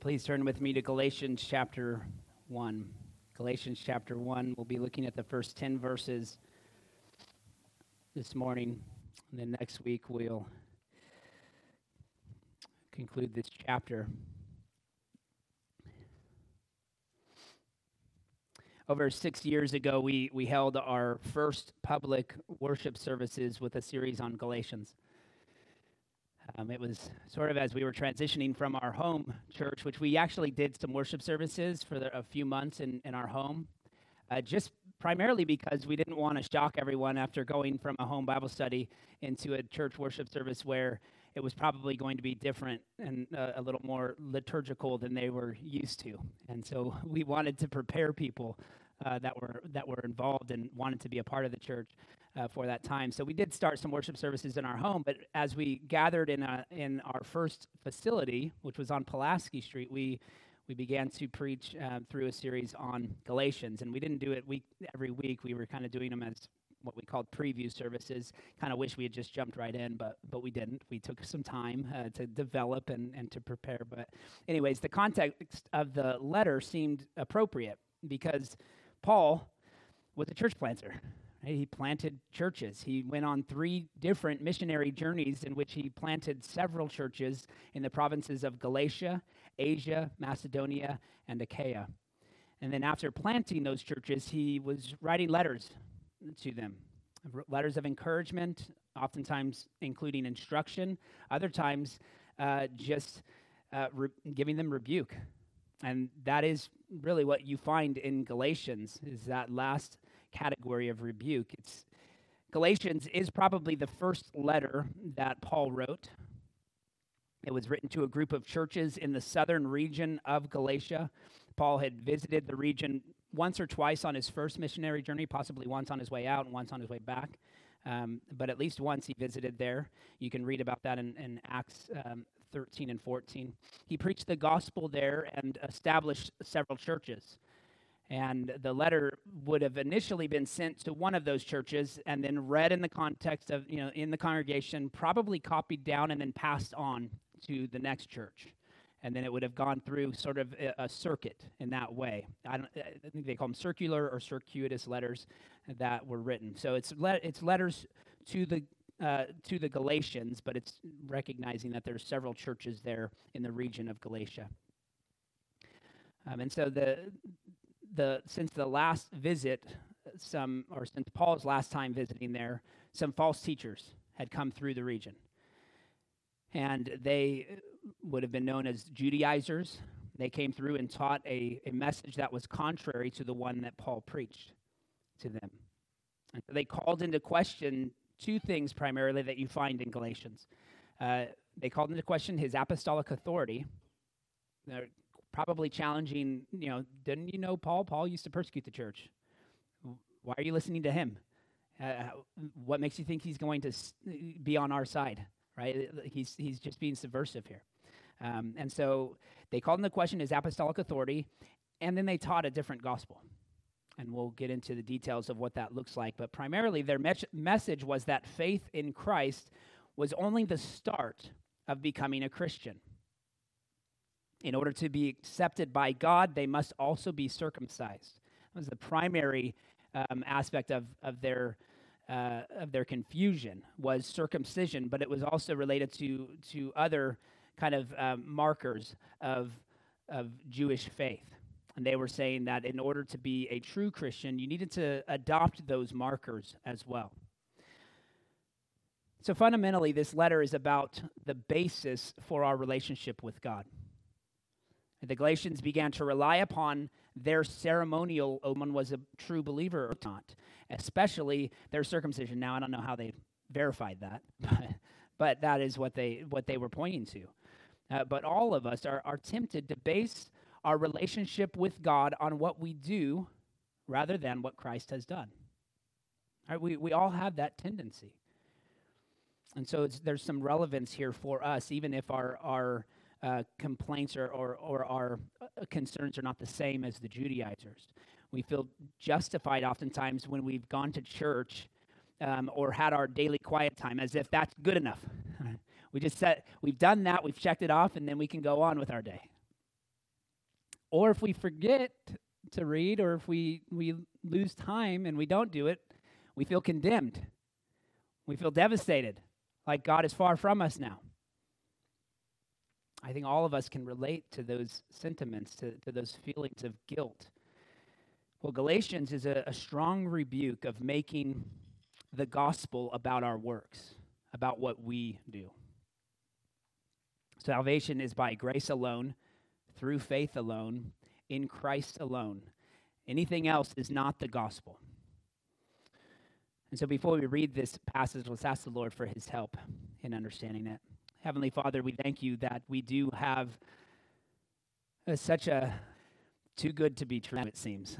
Please turn with me to Galatians chapter 1. Galatians chapter 1. We'll be looking at the first 10 verses this morning. And then next week we'll conclude this chapter. Over six years ago, we, we held our first public worship services with a series on Galatians. Um, it was sort of as we were transitioning from our home church, which we actually did some worship services for the, a few months in, in our home, uh, just primarily because we didn't want to shock everyone after going from a home Bible study into a church worship service where it was probably going to be different and uh, a little more liturgical than they were used to. And so we wanted to prepare people uh, that were that were involved and wanted to be a part of the church uh, for that time. So we did start some worship services in our home, but as we gathered in a, in our first facility, which was on Pulaski Street, we we began to preach uh, through a series on Galatians, and we didn't do it week every week. We were kind of doing them as what we called preview services. Kind of wish we had just jumped right in, but but we didn't. We took some time uh, to develop and, and to prepare. But anyways, the context of the letter seemed appropriate because Paul was a church planter. He planted churches. He went on three different missionary journeys in which he planted several churches in the provinces of Galatia, Asia, Macedonia, and Achaia. And then after planting those churches, he was writing letters to them letters of encouragement, oftentimes including instruction, other times uh, just uh, re- giving them rebuke. And that is really what you find in Galatians is that last category of rebuke. It's Galatians is probably the first letter that Paul wrote. It was written to a group of churches in the southern region of Galatia. Paul had visited the region once or twice on his first missionary journey, possibly once on his way out and once on his way back. Um, but at least once he visited there. You can read about that in, in Acts um, 13 and 14. He preached the gospel there and established several churches. And the letter would have initially been sent to one of those churches and then read in the context of, you know, in the congregation, probably copied down and then passed on to the next church. And then it would have gone through sort of a, circuit in that way. I, don't, I think they call them circular or circuitous letters that were written. So it's, it's letters to the uh, to the Galatians, but it's recognizing that there's several churches there in the region of Galatia. Um, and so the the since the last visit, some or since Paul's last time visiting there, some false teachers had come through the region, and they would have been known as Judaizers. They came through and taught a, a message that was contrary to the one that Paul preached to them. And they called into question two things primarily that you find in Galatians. Uh, they called into question his apostolic authority. Probably challenging, you know, didn't you know Paul? Paul used to persecute the church. Why are you listening to him? Uh, what makes you think he's going to be on our side, right? He's, he's just being subversive here. Um, and so they called into question his apostolic authority, and then they taught a different gospel. And we'll get into the details of what that looks like. But primarily, their me- message was that faith in Christ was only the start of becoming a Christian. In order to be accepted by God, they must also be circumcised. That was the primary um, aspect of, of their uh, of their confusion was circumcision, but it was also related to to other kind of um, markers of of Jewish faith. And they were saying that in order to be a true Christian, you needed to adopt those markers as well. So fundamentally, this letter is about the basis for our relationship with God. The Galatians began to rely upon their ceremonial, one was a true believer or not, especially their circumcision. Now, I don't know how they verified that, but, but that is what they, what they were pointing to. Uh, but all of us are, are tempted to base our relationship with God on what we do rather than what Christ has done. Right, we, we all have that tendency. And so there's some relevance here for us, even if our, our uh, complaints or, or, or our uh, concerns are not the same as the Judaizers. We feel justified oftentimes when we've gone to church um, or had our daily quiet time as if that's good enough. we just said, we've done that, we've checked it off, and then we can go on with our day. Or if we forget to read, or if we, we lose time and we don't do it, we feel condemned. We feel devastated, like God is far from us now. I think all of us can relate to those sentiments, to, to those feelings of guilt. Well, Galatians is a, a strong rebuke of making the gospel about our works, about what we do. Salvation is by grace alone, through faith alone, in Christ alone. Anything else is not the gospel. And so before we read this passage, let's ask the Lord for his help in understanding it. Heavenly Father, we thank you that we do have a, such a too good to be true, it seems.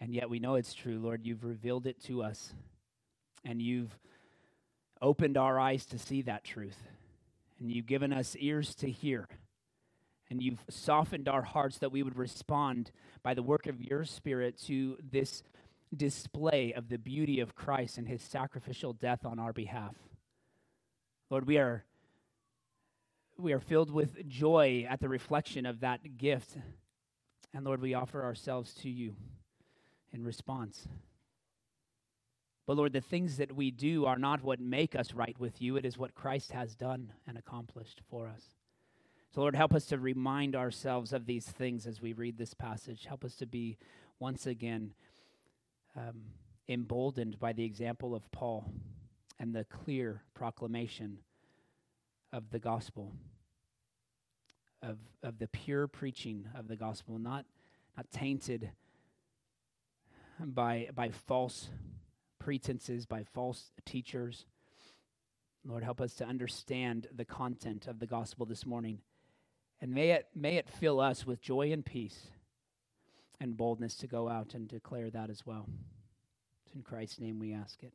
And yet we know it's true, Lord. You've revealed it to us, and you've opened our eyes to see that truth, and you've given us ears to hear, and you've softened our hearts that we would respond by the work of your Spirit to this display of the beauty of Christ and his sacrificial death on our behalf. Lord, we are we are filled with joy at the reflection of that gift. And Lord, we offer ourselves to you in response. But Lord, the things that we do are not what make us right with you. It is what Christ has done and accomplished for us. So, Lord, help us to remind ourselves of these things as we read this passage. Help us to be once again um, emboldened by the example of Paul and the clear proclamation of the gospel, of, of the pure preaching of the gospel, not, not tainted by, by false pretenses, by false teachers. Lord, help us to understand the content of the gospel this morning. And may it, may it fill us with joy and peace and boldness to go out and declare that as well. It's in Christ's name we ask it.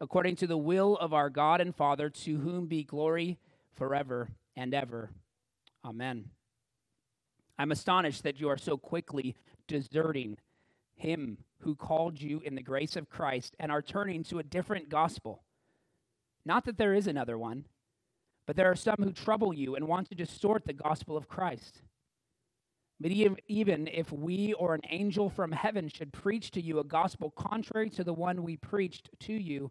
according to the will of our God and Father, to whom be glory forever and ever. Amen. I'm astonished that you are so quickly deserting him who called you in the grace of Christ and are turning to a different gospel. Not that there is another one but there are some who trouble you and want to distort the gospel of Christ. But even if we or an angel from heaven should preach to you a gospel contrary to the one we preached to you,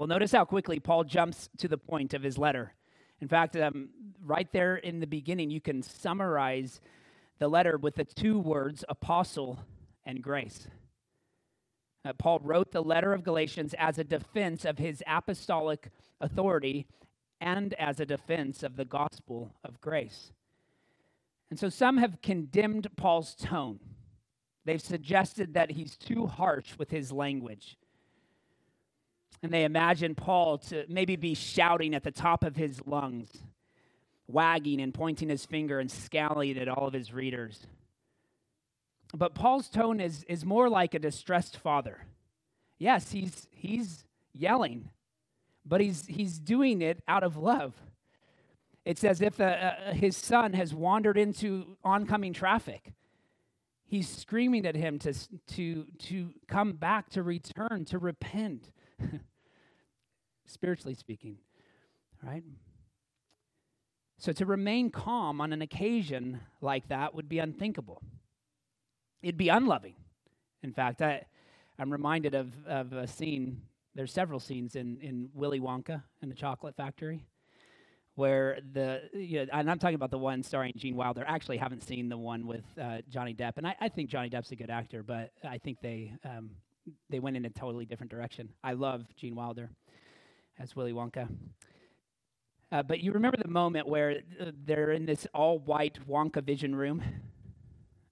Well, notice how quickly Paul jumps to the point of his letter. In fact, um, right there in the beginning, you can summarize the letter with the two words apostle and grace. Uh, Paul wrote the letter of Galatians as a defense of his apostolic authority and as a defense of the gospel of grace. And so some have condemned Paul's tone. They've suggested that he's too harsh with his language. And they imagine Paul to maybe be shouting at the top of his lungs, wagging and pointing his finger and scowling at all of his readers. But Paul's tone is, is more like a distressed father. Yes, he's, he's yelling, but he's, he's doing it out of love. It's as if uh, uh, his son has wandered into oncoming traffic. He's screaming at him to, to, to come back, to return, to repent, spiritually speaking, right? So to remain calm on an occasion like that would be unthinkable. It'd be unloving. In fact, I, I'm reminded of, of a scene there's several scenes in, in Willy Wonka and the Chocolate Factory where the you know, and I'm talking about the one starring Gene Wilder. I actually haven't seen the one with uh, Johnny Depp, and I, I, think Johnny Depp's a good actor, but I think they um, they went in a totally different direction. I love Gene Wilder as Willy Wonka. Uh, but you remember the moment where uh, they're in this all white Wonka vision room,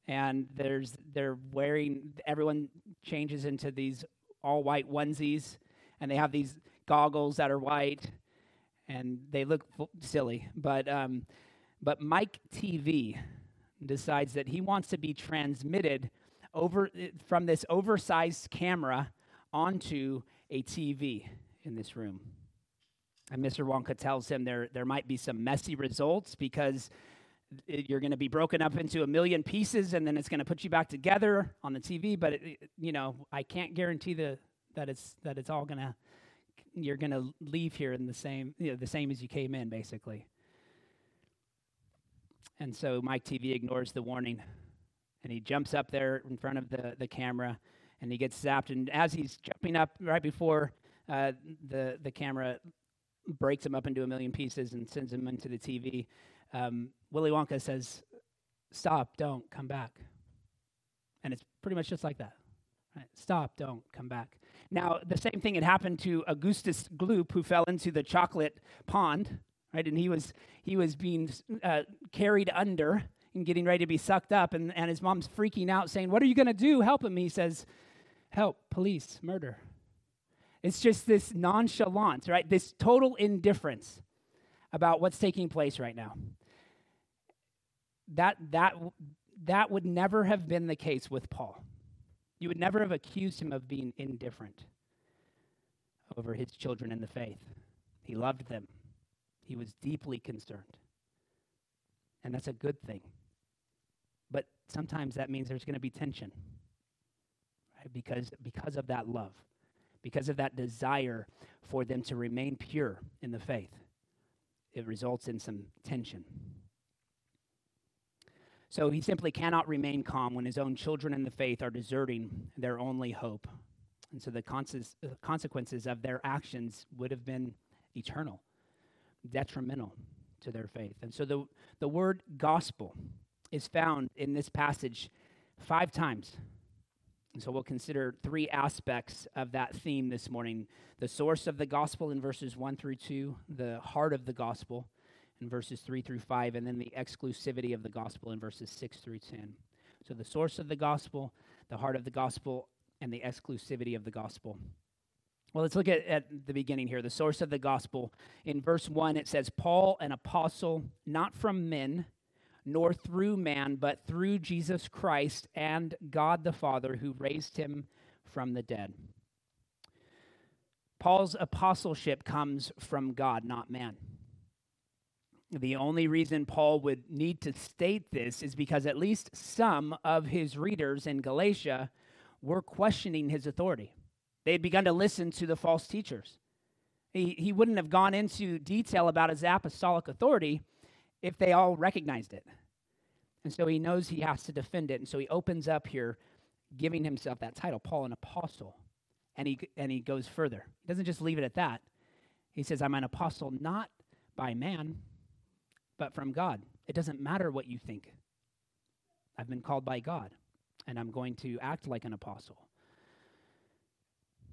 and there's they're wearing everyone changes into these all white onesies, and they have these goggles that are white, and they look silly. But um, but Mike Teavee decides that he wants to be transmitted over eh, from this oversized camera onto a TV in this room. And Mr. Wonka tells him there, there might be some messy results because eh, you're going to be broken up into a million pieces and then it's going to put you back together on the TV. But, it, you know, I can't guarantee the, that, it's, that it's all going to, you're going to leave here in the same, you know, the same as you came in, basically. And so Mike Teavee ignores the warning and he jumps up there in front of the, the camera and he gets zapped. And as he's jumping up right before uh, the, the camera breaks him up into a million pieces and sends him into the TV. Um, Willy Wonka says, Stop, don't, come back. And it's pretty much just like that. Right? Stop, don't, come back. Now, the same thing had happened to Augustus Gloop, who fell into the chocolate pond, right? And he was, he was being uh, carried under and getting ready to be sucked up. And, and his mom's freaking out, saying, What are you going to do? Help him. He says, Help, police, murder. It's just this nonchalance, right? This total indifference about what's taking place right now. That, that, that would never have been the case with Paul. You would never have accused him of being indifferent over his children in the faith. He loved them, he was deeply concerned. And that's a good thing. But sometimes that means there's going to be tension, right? Because, because of that love because of that desire for them to remain pure in the faith. It results in some tension. So he simply cannot remain calm when his own children in the faith are deserting their only hope. And so the consequences of their actions would have been eternal, detrimental to their faith. And so the, the word gospel is found in this passage five times and so we'll consider three aspects of that theme this morning the source of the gospel in verses 1 through 2, the heart of the gospel in verses 3 through 5, and then the exclusivity of the gospel in verses 6 through 10. So the source of the gospel, the heart of the gospel, and the exclusivity of the gospel. Well, let's look at, at the beginning here. The source of the gospel. In verse 1, it says, Paul, an apostle, not from men nor through man, but through Jesus Christ and God the Father who raised him from the dead. Paul's apostleship comes from God, not man. The only reason Paul would need to state this is because at least some of his readers in Galatia were questioning his authority. They had begun to listen to the false teachers. He, he wouldn't have gone into detail about his apostolic authority if they all recognized it. And so he knows he has to defend it. And so he opens up here, giving himself that title, Paul, an apostle. And he, and he goes further. He doesn't just leave it at that. He says, I'm an apostle not by man, but from God. It doesn't matter what you think. I've been called by God, and I'm going to act like an apostle.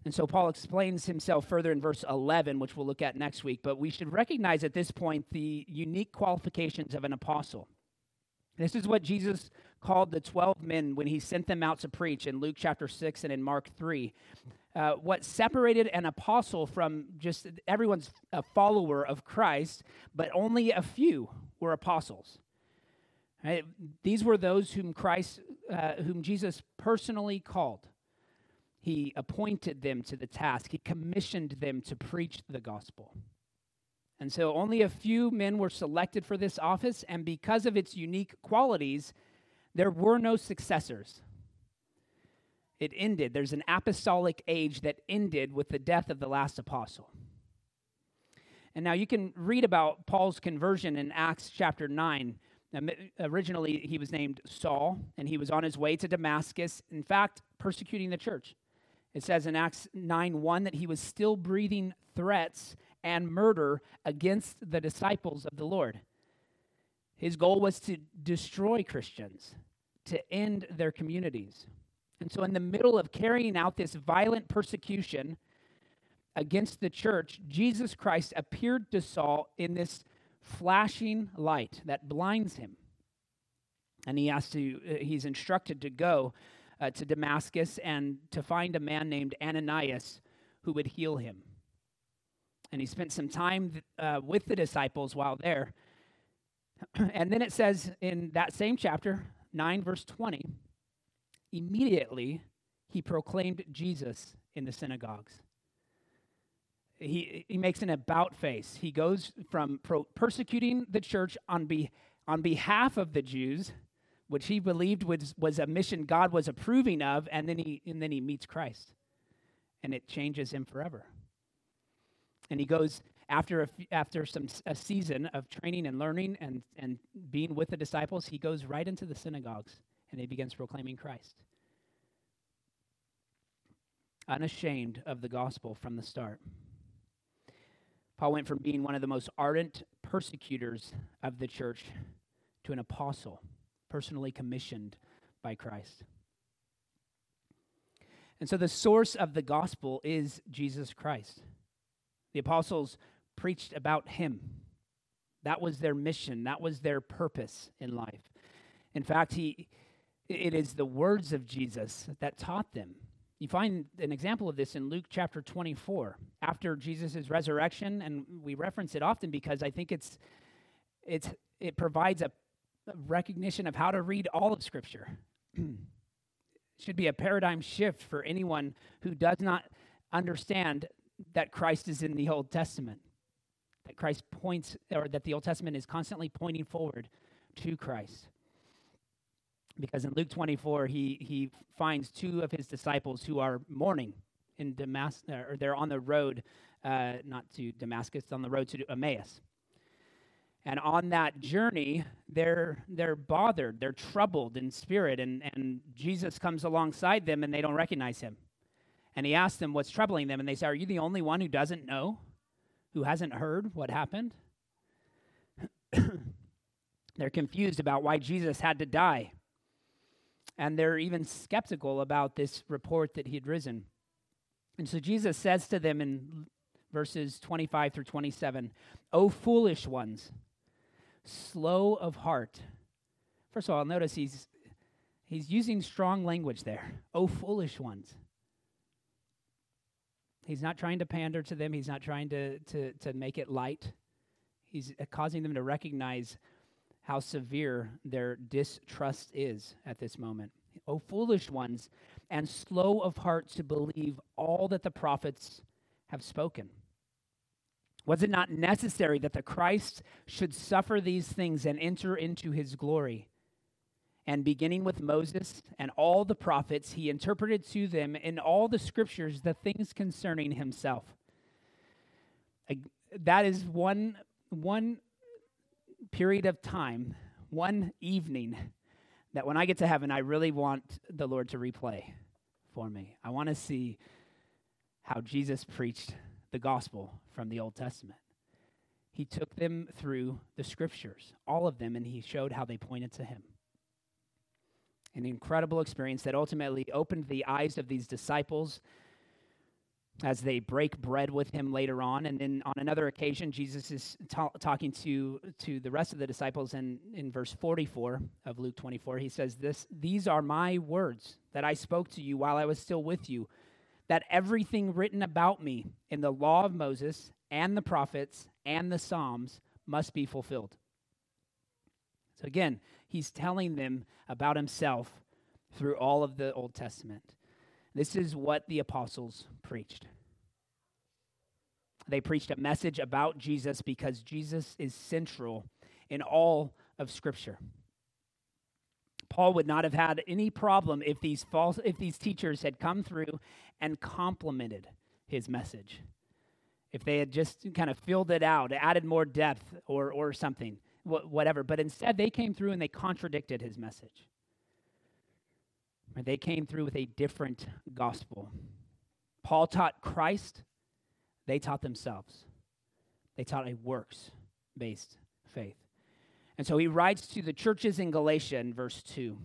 And so Paul explains himself further in verse 11, which we'll look at next week. But we should recognize at this point the unique qualifications of an apostle. This is what Jesus called the 12 men when he sent them out to preach in Luke chapter 6 and in Mark 3. Uh, what separated an apostle from just everyone's a follower of Christ, but only a few were apostles. Right? These were those whom Christ, uh, whom Jesus personally called. He appointed them to the task. He commissioned them to preach the gospel. And so only a few men were selected for this office, and because of its unique qualities, there were no successors. It ended. There's an apostolic age that ended with the death of the last apostle. And now you can read about Paul's conversion in Acts chapter 9. Originally, he was named Saul, and he was on his way to Damascus, in fact, persecuting the church. It says in Acts 9 1 that he was still breathing threats and murder against the disciples of the Lord. His goal was to destroy Christians, to end their communities. And so, in the middle of carrying out this violent persecution against the church, Jesus Christ appeared to Saul in this flashing light that blinds him. And he has to, uh, he's instructed to go uh, to Damascus and to find a man named Ananias who would heal him. And he spent some time uh, with the disciples while there. and then it says in that same chapter, 9, verse 20, immediately he proclaimed Jesus in the synagogues. He, he makes an about face. He goes from pro- persecuting the church on, be, on behalf of the Jews, which he believed was, was a mission God was approving of, and then, he, and then he meets Christ. And it changes him forever. And he goes after a, after some a season of training and learning and, and being with the disciples, he goes right into the synagogues and he begins proclaiming Christ. Unashamed of the gospel from the start. Paul went from being one of the most ardent persecutors of the church to an apostle, personally commissioned by Christ. And so the source of the gospel is Jesus Christ. The apostles preached about him. That was their mission, that was their purpose in life. In fact, he, it is the words of Jesus that taught them. You find an example of this in Luke chapter 24. After Jesus' resurrection, and we reference it often because I think it's, it's, it provides a, recognition of how to read all of Scripture. should be a paradigm shift for anyone who does not understand that Christ is in the Old Testament that Christ points, or that the Old Testament is constantly pointing forward to Christ. Because in Luke 24, he, he finds two of his disciples who are mourning in Damascus, or they're on the road, uh, not to Damascus, on the road to Emmaus. And on that journey, they're, they're bothered, they're troubled in spirit, and, and Jesus comes alongside them and they don't recognize him. And he asks them what's troubling them, and they say, Are you the only one who doesn't know? who hasn't heard what happened. they're confused about why Jesus had to die. And they're even skeptical about this report that he had risen. And so Jesus says to them in verses 25 through 27 O foolish ones, slow of heart. First of all, notice he's, he's using strong language there. O foolish ones. He's not trying to pander to them, he's not trying to, to, to make it light. He's uh, causing them to recognize how severe their distrust is at this moment. O foolish ones, and slow of heart to believe all that the prophets have spoken. Was it not necessary that the Christ should suffer these things and enter into his glory? And beginning with Moses and all the prophets, he interpreted to them in all the scriptures the things concerning himself. That is one, one period of time, one evening, that when I get to heaven, I really want the Lord to replay for me. I want to see how Jesus preached the gospel from the Old Testament. He took them through the scriptures, all of them, and he showed how they pointed to him an incredible experience that ultimately opened the eyes of these disciples as they break bread with him later on. And then on another occasion, Jesus is ta- talking to, to the rest of the disciples. And in verse 44 of Luke 24, he says, this, These are my words that I spoke to you while I was still with you, that everything written about me in the law of Moses and the prophets and the Psalms must be fulfilled. So again, he's telling them about himself through all of the Old Testament. This is what the apostles preached. They preached a message about Jesus because Jesus is central in all of Scripture. Paul would not have had any problem if these false if these teachers had come through and complemented his message. If they had just kind of filled it out, added more depth or or something whatever. But instead, they came through and they contradicted his message. They came through with a different gospel. Paul taught Christ, they taught themselves. They taught a works based faith. And so he writes to the churches in Galatia in verse 2.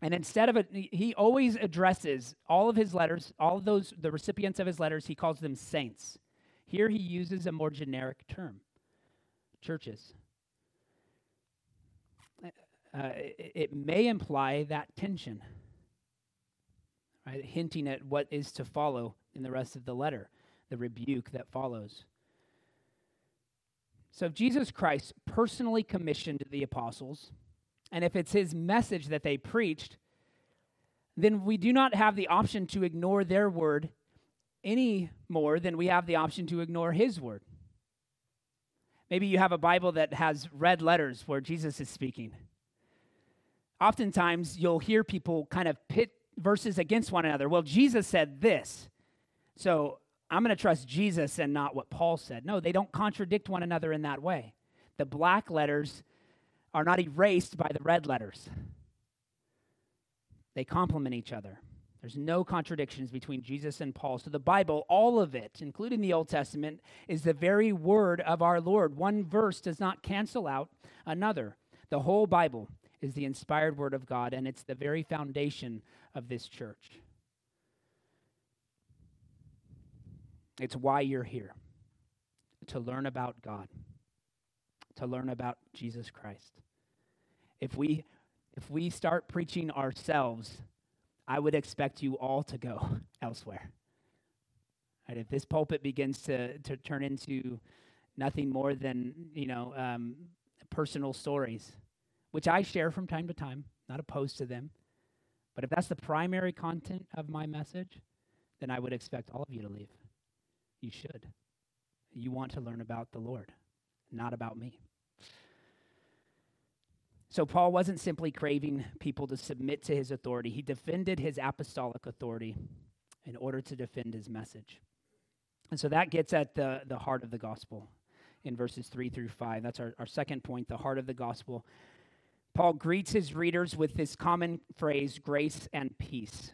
And instead of it, he always addresses all of his letters, all of those, the recipients of his letters, he calls them saints. Here he uses a more generic term churches. Uh, it, it may imply that tension, right? Hinting at what is to follow in the rest of the letter, the rebuke that follows. So, if Jesus Christ personally commissioned the apostles, and if it's his message that they preached, then we do not have the option to ignore their word any more than we have the option to ignore his word. Maybe you have a Bible that has red letters where Jesus is speaking. Oftentimes, you'll hear people kind of pit verses against one another. Well, Jesus said this, so I'm going to trust Jesus and not what Paul said. No, they don't contradict one another in that way. The black letters are not erased by the red letters, they complement each other. There's no contradictions between Jesus and Paul. So the Bible, all of it, including the Old Testament, is the very word of our Lord. One verse does not cancel out another. The whole Bible is the inspired word of God, and it's the very foundation of this church. It's why you're here to learn about God, to learn about Jesus Christ. If we if we start preaching ourselves, I would expect you all to go elsewhere. Right? If this pulpit begins to, to turn into nothing more than, you know, um, personal stories, which I share from time to time, not opposed to them, but if that's the primary content of my message, then I would expect all of you to leave. You should. You want to learn about the Lord, not about me. So, Paul wasn't simply craving people to submit to his authority, he defended his apostolic authority in order to defend his message. And so that gets at the, the heart of the gospel in verses 3 through 5. That's our, our second point, the heart of the gospel. Paul greets his readers with this common phrase, grace and peace.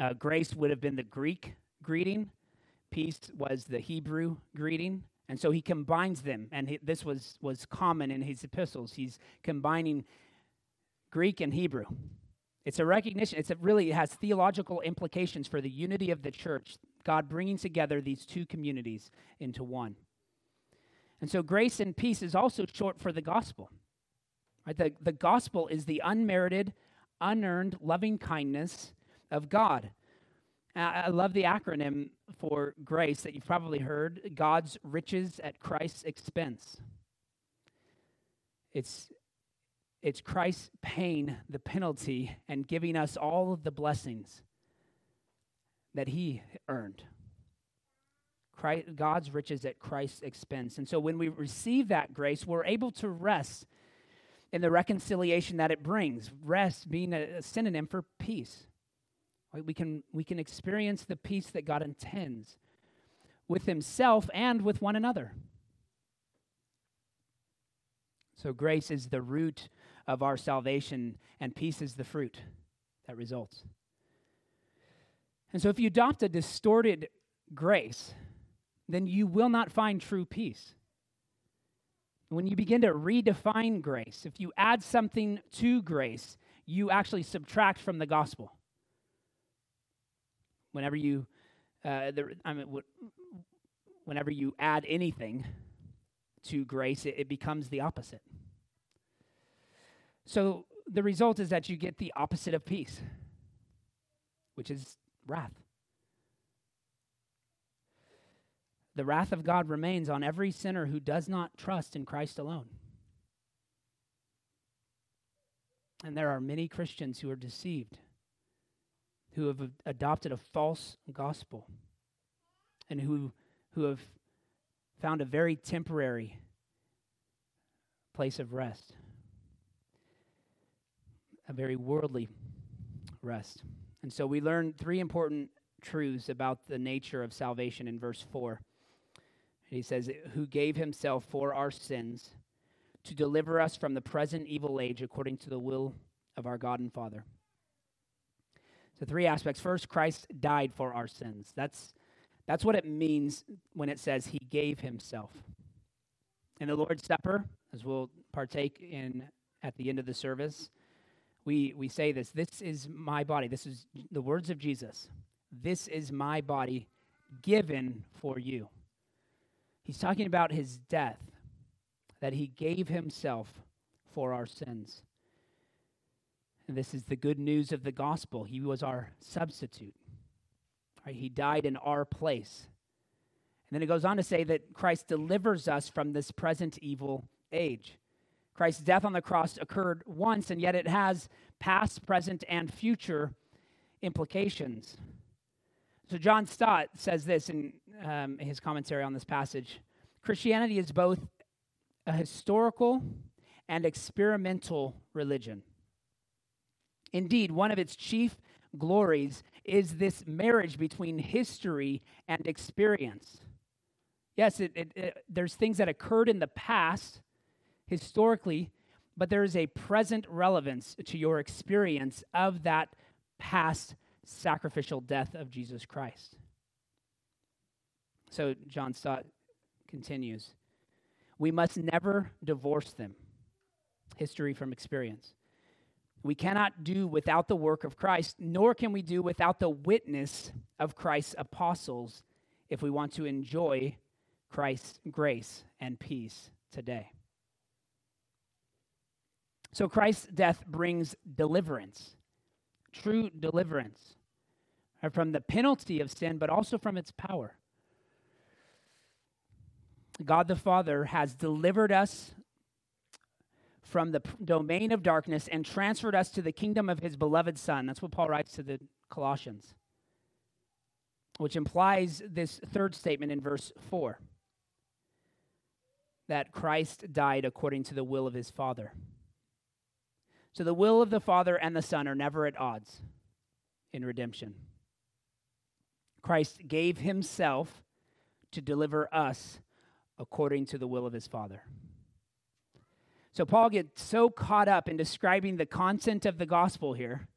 Uh, grace would have been the Greek greeting, peace was the Hebrew greeting. And so he combines them, and he, this was, was common in his epistles. He's combining Greek and Hebrew. It's a recognition, it's a really, it has theological implications for the unity of the church, God bringing together these two communities into one. And so grace and peace is also short for the gospel. Right? The, the gospel is the unmerited, unearned loving kindness of God. I love the acronym for grace that you've probably heard God's riches at Christ's expense. It's, it's Christ paying the penalty and giving us all of the blessings that he earned. Christ, God's riches at Christ's expense. And so when we receive that grace, we're able to rest in the reconciliation that it brings. Rest being a synonym for peace. Right? We, can, we can experience the peace that God intends with Himself and with one another. So, grace is the root of our salvation, and peace is the fruit that results. And so, if you adopt a distorted grace, then you will not find true peace. When you begin to redefine grace, if you add something to grace, you actually subtract from the gospel. Whenever you, uh, the, I mean, whenever you add anything to grace, it, it becomes the opposite. So the result is that you get the opposite of peace, which is wrath. The wrath of God remains on every sinner who does not trust in Christ alone. And there are many Christians who are deceived who have adopted a false gospel and who, who have found a very temporary place of rest, a very worldly rest. And so we learn three important truths about the nature of salvation in verse 4. He says, Who gave himself for our sins to deliver us from the present evil age according to the will of our God and Father. So, three aspects. First, Christ died for our sins. That's, That's what it means when it says he gave himself. In the Lord's Supper, as we'll partake in at the end of the service, we, we say this this is my body. This is the words of Jesus. This is my body given for you. He's talking about his death, that he gave himself for our sins. This is the good news of the gospel. He was our substitute. Right? He died in our place. And then it goes on to say that Christ delivers us from this present evil age. Christ's death on the cross occurred once, and yet it has past, present, and future implications. So, John Stott says this in um, his commentary on this passage Christianity is both a historical and experimental religion. Indeed, one of its chief glories is this marriage between history and experience. Yes, it, it, it, there's things that occurred in the past historically, but there is a present relevance to your experience of that past sacrificial death of Jesus Christ. So John Stott continues We must never divorce them, history from experience. We cannot do without the work of Christ, nor can we do without the witness of Christ's apostles if we want to enjoy Christ's grace and peace today. So Christ's death brings deliverance, true deliverance uh, from the penalty of sin, but also from its power. God the Father has delivered us from the domain of darkness and transferred us to the kingdom of his beloved Son. That's what Paul writes to the Colossians, which implies this third statement in verse 4 that Christ died according to the will of his Father. So the will of the Father and the Son are never at odds in redemption. Christ gave himself to deliver us according to the will of his Father. So Paul gets so caught up in describing the content of the gospel here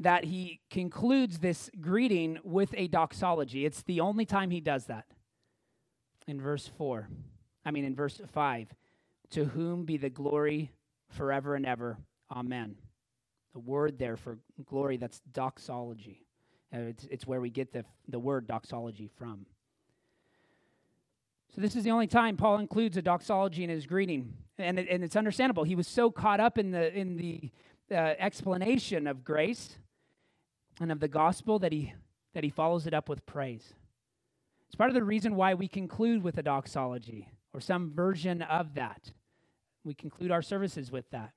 that he concludes this greeting with a doxology. It's the only time he does that. In verse 4, I mean, in verse 5, to whom be the glory forever and ever. Amen. The word there for glory, that's doxology. Uh, it's, it's where we get the, the word doxology from. So, this is the only time Paul includes a doxology in his greeting. And, it, and it's understandable. He was so caught up in the, in the uh, explanation of grace and of the gospel that he, that he follows it up with praise. It's part of the reason why we conclude with a doxology or some version of that. We conclude our services with that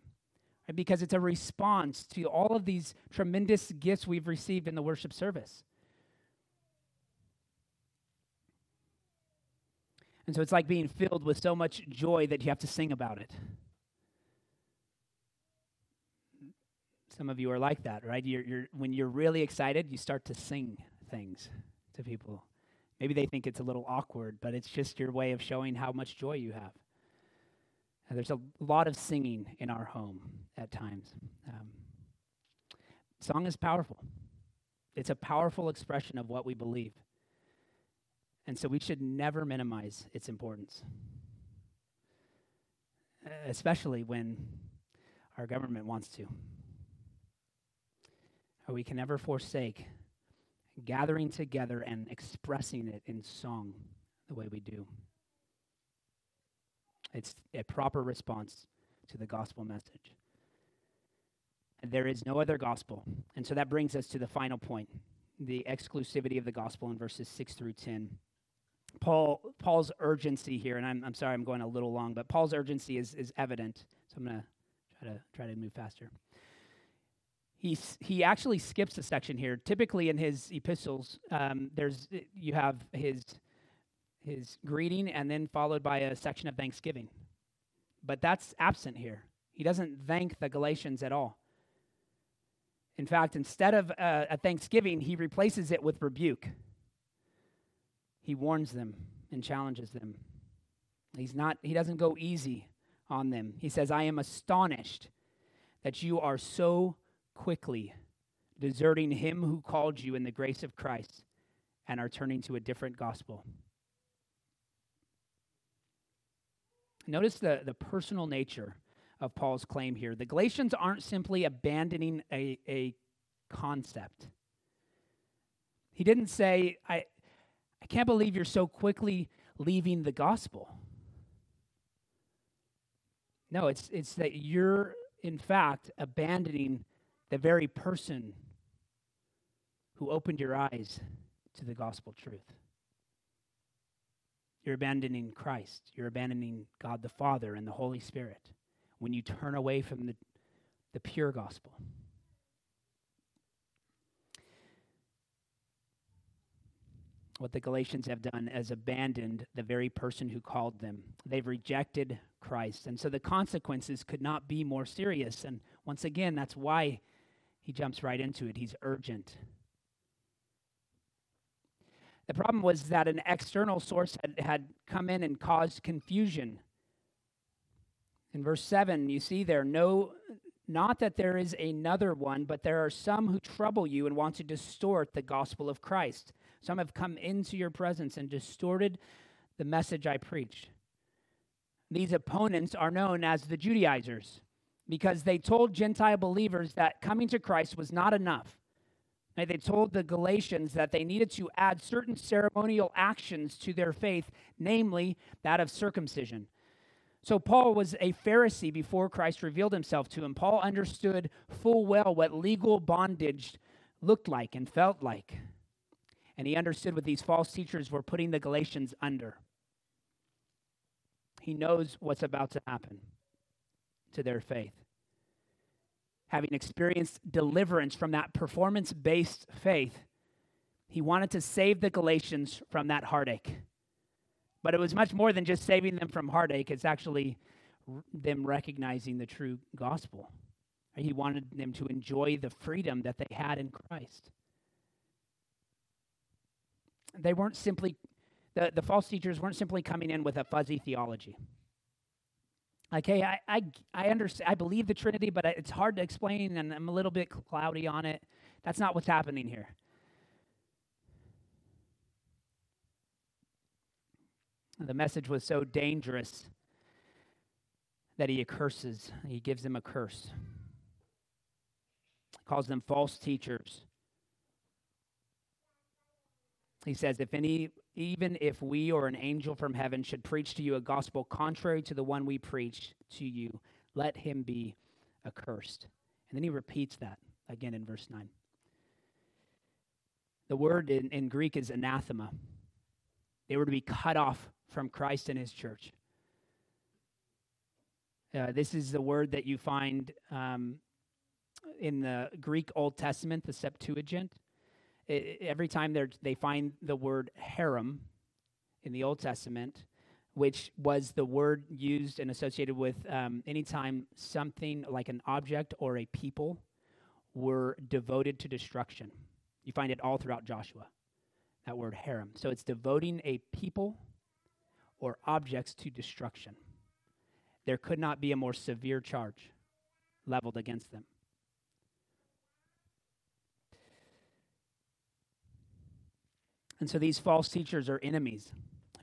right? because it's a response to all of these tremendous gifts we've received in the worship service. And so it's like being filled with so much joy that you have to sing about it. Some of you are like that, right? You're, you're, when you're really excited, you start to sing things to people. Maybe they think it's a little awkward, but it's just your way of showing how much joy you have. And there's a lot of singing in our home at times. Um, song is powerful, it's a powerful expression of what we believe. And so we should never minimize its importance, especially when our government wants to. Uh, we can never forsake gathering together and expressing it in song the way we do. It's a proper response to the gospel message. And there is no other gospel. And so that brings us to the final point the exclusivity of the gospel in verses 6 through 10. Paul Paul's urgency here, and I'm, I'm sorry I'm going a little long, but Paul's urgency is, is evident. So I'm going to try to try to move faster. He, he actually skips a section here. Typically in his epistles, um, there's you have his his greeting and then followed by a section of thanksgiving. But that's absent here. He doesn't thank the Galatians at all. In fact, instead of uh, a thanksgiving, he replaces it with rebuke he warns them and challenges them. He's not, he doesn't go easy on them. He says, I am astonished that you are so quickly deserting him who called you in the grace of Christ and are turning to a different gospel. Notice the, the personal nature of Paul's claim here. The Galatians aren't simply abandoning a, a concept. He didn't say, I, I can't believe you're so quickly leaving the gospel. No, it's, it's that you're, in fact, abandoning the very person who opened your eyes to the gospel truth. You're abandoning Christ. You're abandoning God the Father and the Holy Spirit when you turn away from the, the pure gospel. What the Galatians have done is abandoned the very person who called them. They've rejected Christ. And so the consequences could not be more serious. And once again, that's why he jumps right into it. He's urgent. The problem was that an external source had, had come in and caused confusion. In verse 7, you see there, no, not that there is another one, but there are some who trouble you and want to distort the gospel of Christ. Some have come into your presence and distorted the message I preached. These opponents are known as the Judaizers because they told Gentile believers that coming to Christ was not enough. They told the Galatians that they needed to add certain ceremonial actions to their faith, namely that of circumcision. So, Paul was a Pharisee before Christ revealed himself to him. Paul understood full well what legal bondage looked like and felt like. And he understood what these false teachers were putting the Galatians under. He knows what's about to happen to their faith having experienced deliverance from that performance based faith, he wanted to save the Galatians from that heartache. But it was much more than just saving them from heartache, it's actually them recognizing the true gospel. He wanted them to enjoy the freedom that they had in Christ. They weren't simply, the, the false teachers weren't simply coming in with a fuzzy theology. Like, hey, I, I, I understand, I believe the Trinity, but it's hard to explain, and I'm a little bit cloudy on it. That's not what's happening here. The message was so dangerous that he curses. He gives them a curse. Calls them false teachers. He says, if any even if we or an angel from heaven should preach to you a gospel contrary to the one we preach to you, let him be accursed. And then he repeats that again in verse 9. The word in, in Greek is anathema. They were to be cut off from Christ and his church. Uh, this is the word that you find um, in the Greek Old Testament, the Septuagint every time they find the word herem in the Old Testament, which was the word used and associated with um, anytime something like an object or a people were devoted to destruction. You find it all throughout Joshua, that word herem. So it's devoting a people or objects to destruction. There could not be a more severe charge leveled against them. And so these false teachers are enemies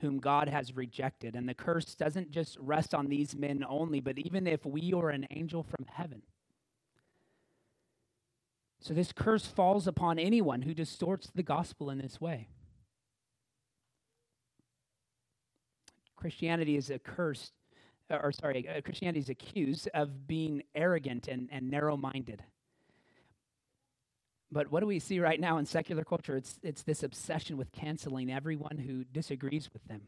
whom God has rejected. And the curse doesn't just rest on these men only, but even if we or an angel from heaven. So this curse falls upon anyone who distorts the gospel in this way. Christianity is accursed, or sorry, uh, Christianity is accused of being arrogant and, and narrow minded. But what do we see right now in secular culture? It's, it's this obsession with canceling everyone who disagrees with them.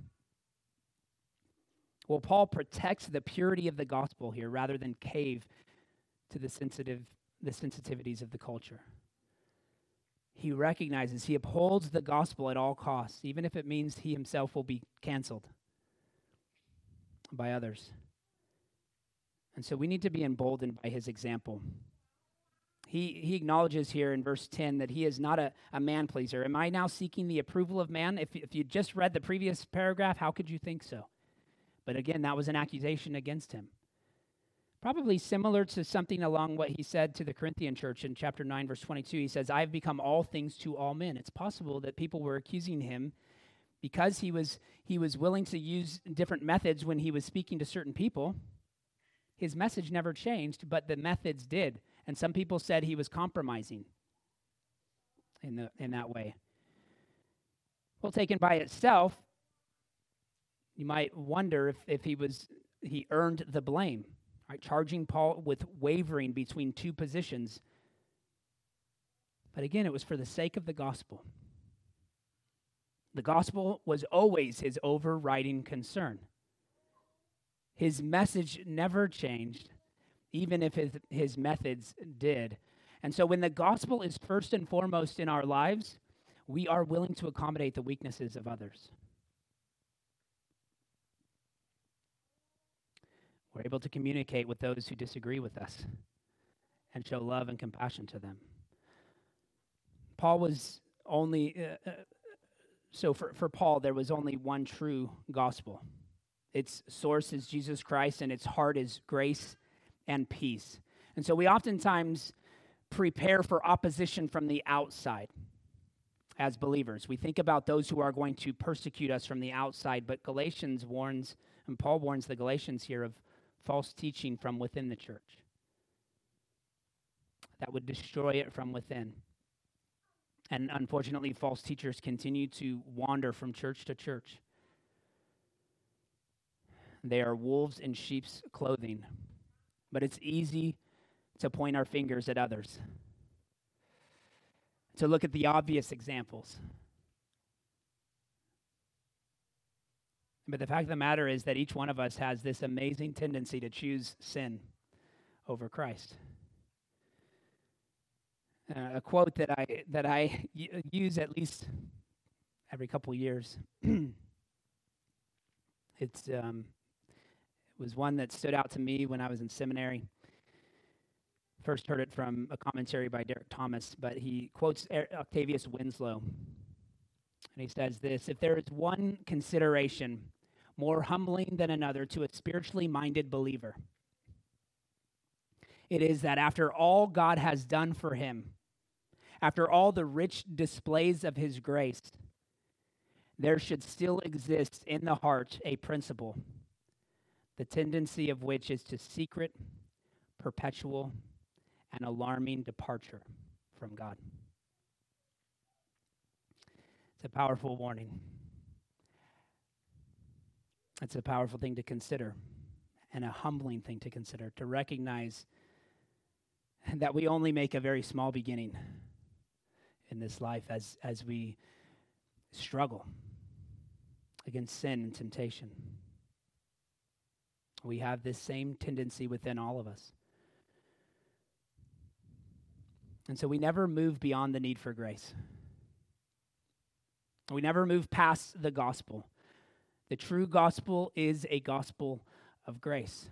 Well, Paul protects the purity of the gospel here rather than cave to the sensitive the sensitivities of the culture. He recognizes, he upholds the gospel at all costs, even if it means he himself will be canceled by others. And so we need to be emboldened by his example. He, he acknowledges here in verse 10 that he is not a, a man pleaser. Am I now seeking the approval of man? If, if you just read the previous paragraph, how could you think so? But again, that was an accusation against him. Probably similar to something along what he said to the Corinthian church in chapter 9, verse 22. He says, I've become all things to all men. It's possible that people were accusing him because he was, he was willing to use different methods when he was speaking to certain people. His message never changed, but the methods did. And some people said he was compromising in, the, in that way. Well, taken by itself, you might wonder if, if he was he earned the blame right, charging Paul with wavering between two positions. But again, it was for the sake of the gospel. The gospel was always his overriding concern. His message never changed, even if his, his methods did. And so, when the gospel is first and foremost in our lives, we are willing to accommodate the weaknesses of others. We're able to communicate with those who disagree with us and show love and compassion to them. Paul was only, uh, uh, so for, for Paul, there was only one true gospel. Its source is Jesus Christ, and its heart is grace and peace. And so we oftentimes prepare for opposition from the outside as believers. We think about those who are going to persecute us from the outside, but Galatians warns, and Paul warns the Galatians here of false teaching from within the church that would destroy it from within. And unfortunately, false teachers continue to wander from church to church. They are wolves in sheep's clothing. But it's easy to point our fingers at others, to look at the obvious examples. But the fact of the matter is that each one of us has this amazing tendency to choose sin over Christ. Uh, a quote that I that I use at least every couple years. it's um, it was one that stood out to me when I was in seminary. First heard it from a commentary by Derek Thomas, but he quotes Octavius Winslow. And he says this If there is one consideration more humbling than another to a spiritually minded believer. It is that after all God has done for him, after all the rich displays of his grace, there should still exist in the heart a principle, the tendency of which is to secret, perpetual, and alarming departure from God. It's a powerful warning. It's a powerful thing to consider and a humbling thing to consider to recognize that we only make a very small beginning in this life as, as we struggle against sin and temptation. We have this same tendency within all of us. And so we never move beyond the need for grace. We never move past the gospel. The true gospel is a gospel of grace.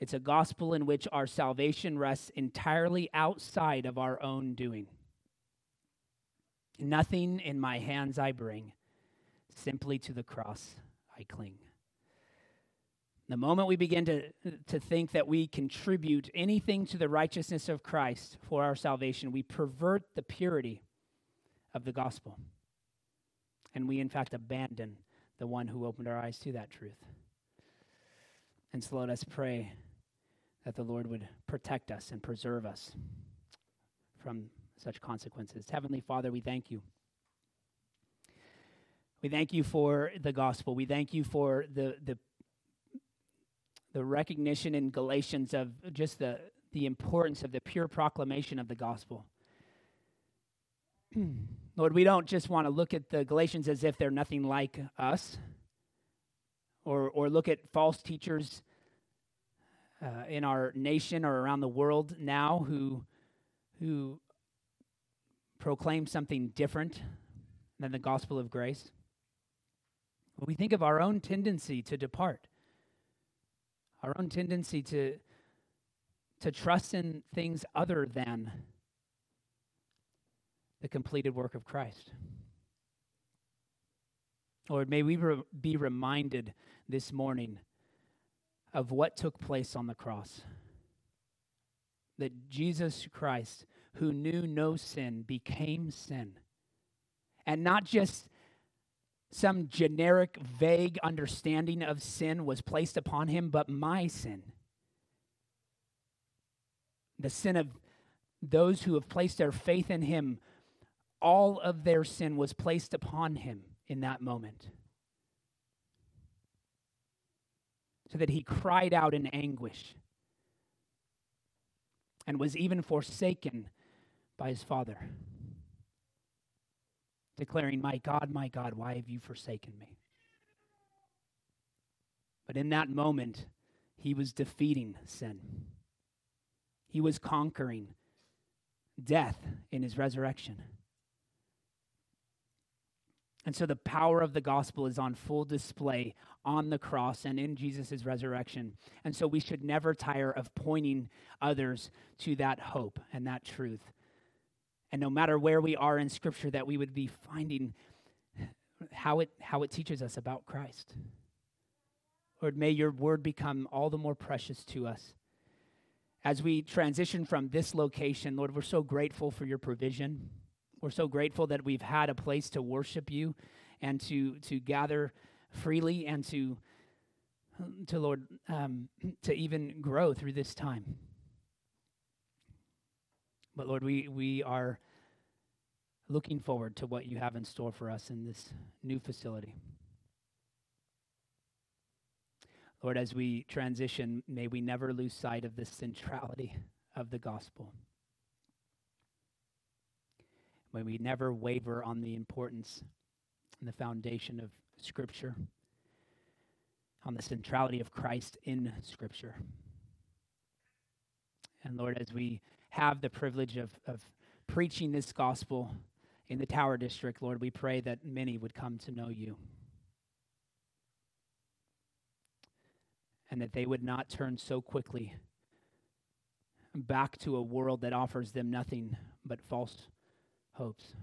It's a gospel in which our salvation rests entirely outside of our own doing. Nothing in my hands I bring, simply to the cross I cling. The moment we begin to, to think that we contribute anything to the righteousness of Christ for our salvation, we pervert the purity of the gospel. And we, in fact, abandon the one who opened our eyes to that truth. And so let us pray that the Lord would protect us and preserve us from such consequences. Heavenly Father, we thank you. We thank you for the gospel. We thank you for the, the, the recognition in Galatians of just the, the importance of the pure proclamation of the gospel. Lord, we don't just want to look at the Galatians as if they're nothing like us, or, or look at false teachers uh, in our nation or around the world now who, who proclaim something different than the gospel of grace. We think of our own tendency to depart, our own tendency to, to trust in things other than the completed work of Christ. Lord, may we re- be reminded this morning of what took place on the cross. that Jesus Christ, who knew no sin, became sin. And not just some generic, vague understanding of sin was placed upon him, but my sin. The sin of those who have placed their faith in him, all of their sin was placed upon him in that moment. So that he cried out in anguish and was even forsaken by his father, declaring, My God, my God, why have you forsaken me? But in that moment, he was defeating sin. He was conquering death in his resurrection. And so the power of the gospel is on full display on the cross and in Jesus' resurrection. And so we should never tire of pointing others to that hope and that truth. And no matter where we are in Scripture, that we would be finding how it, how it teaches us about Christ. Lord, may your word become all the more precious to us. As we transition from this location, Lord, we're so grateful for your provision. We're so grateful that we've had a place to worship you and to, to gather freely and to, to Lord, um, to even grow through this time. But Lord, we, we are looking forward to what you have in store for us in this new facility. Lord, as we transition, may we never lose sight of the centrality of the gospel. May we never waver on the importance and the foundation of Scripture, on the centrality of Christ in Scripture. And Lord, as we have the privilege of, of preaching this gospel in the Tower District, Lord, we pray that many would come to know you. And that they would not turn so quickly back to a world that offers them nothing but false hopes.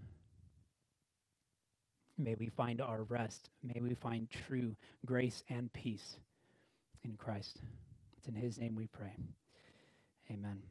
May we find our rest. May we find true grace and peace in Christ. It's in His name we pray. Amen.